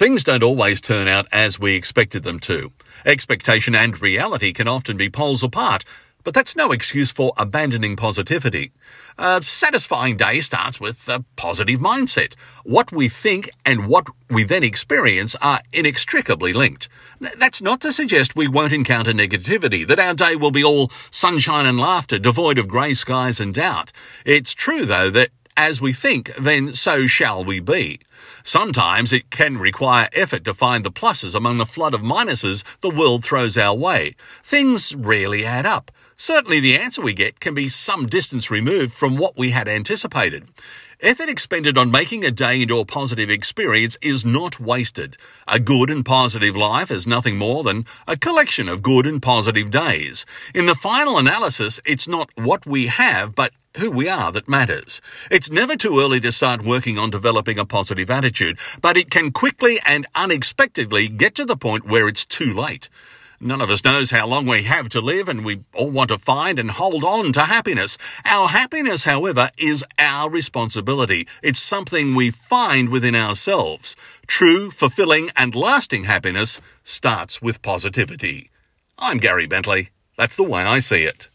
Things don't always turn out as we expected them to. Expectation and reality can often be poles apart, but that's no excuse for abandoning positivity. A satisfying day starts with a positive mindset. What we think and what we then experience are inextricably linked. That's not to suggest we won't encounter negativity, that our day will be all sunshine and laughter, devoid of grey skies and doubt. It's true, though, that as we think, then so shall we be. Sometimes it can require effort to find the pluses among the flood of minuses the world throws our way. Things rarely add up. Certainly the answer we get can be some distance removed from what we had anticipated. Effort expended on making a day into a positive experience is not wasted. A good and positive life is nothing more than a collection of good and positive days. In the final analysis, it's not what we have, but who we are that matters. It's never too early to start working on developing a positive attitude, but it can quickly and unexpectedly get to the point where it's too late. None of us knows how long we have to live, and we all want to find and hold on to happiness. Our happiness, however, is our responsibility. It's something we find within ourselves. True, fulfilling, and lasting happiness starts with positivity. I'm Gary Bentley. That's the way I see it.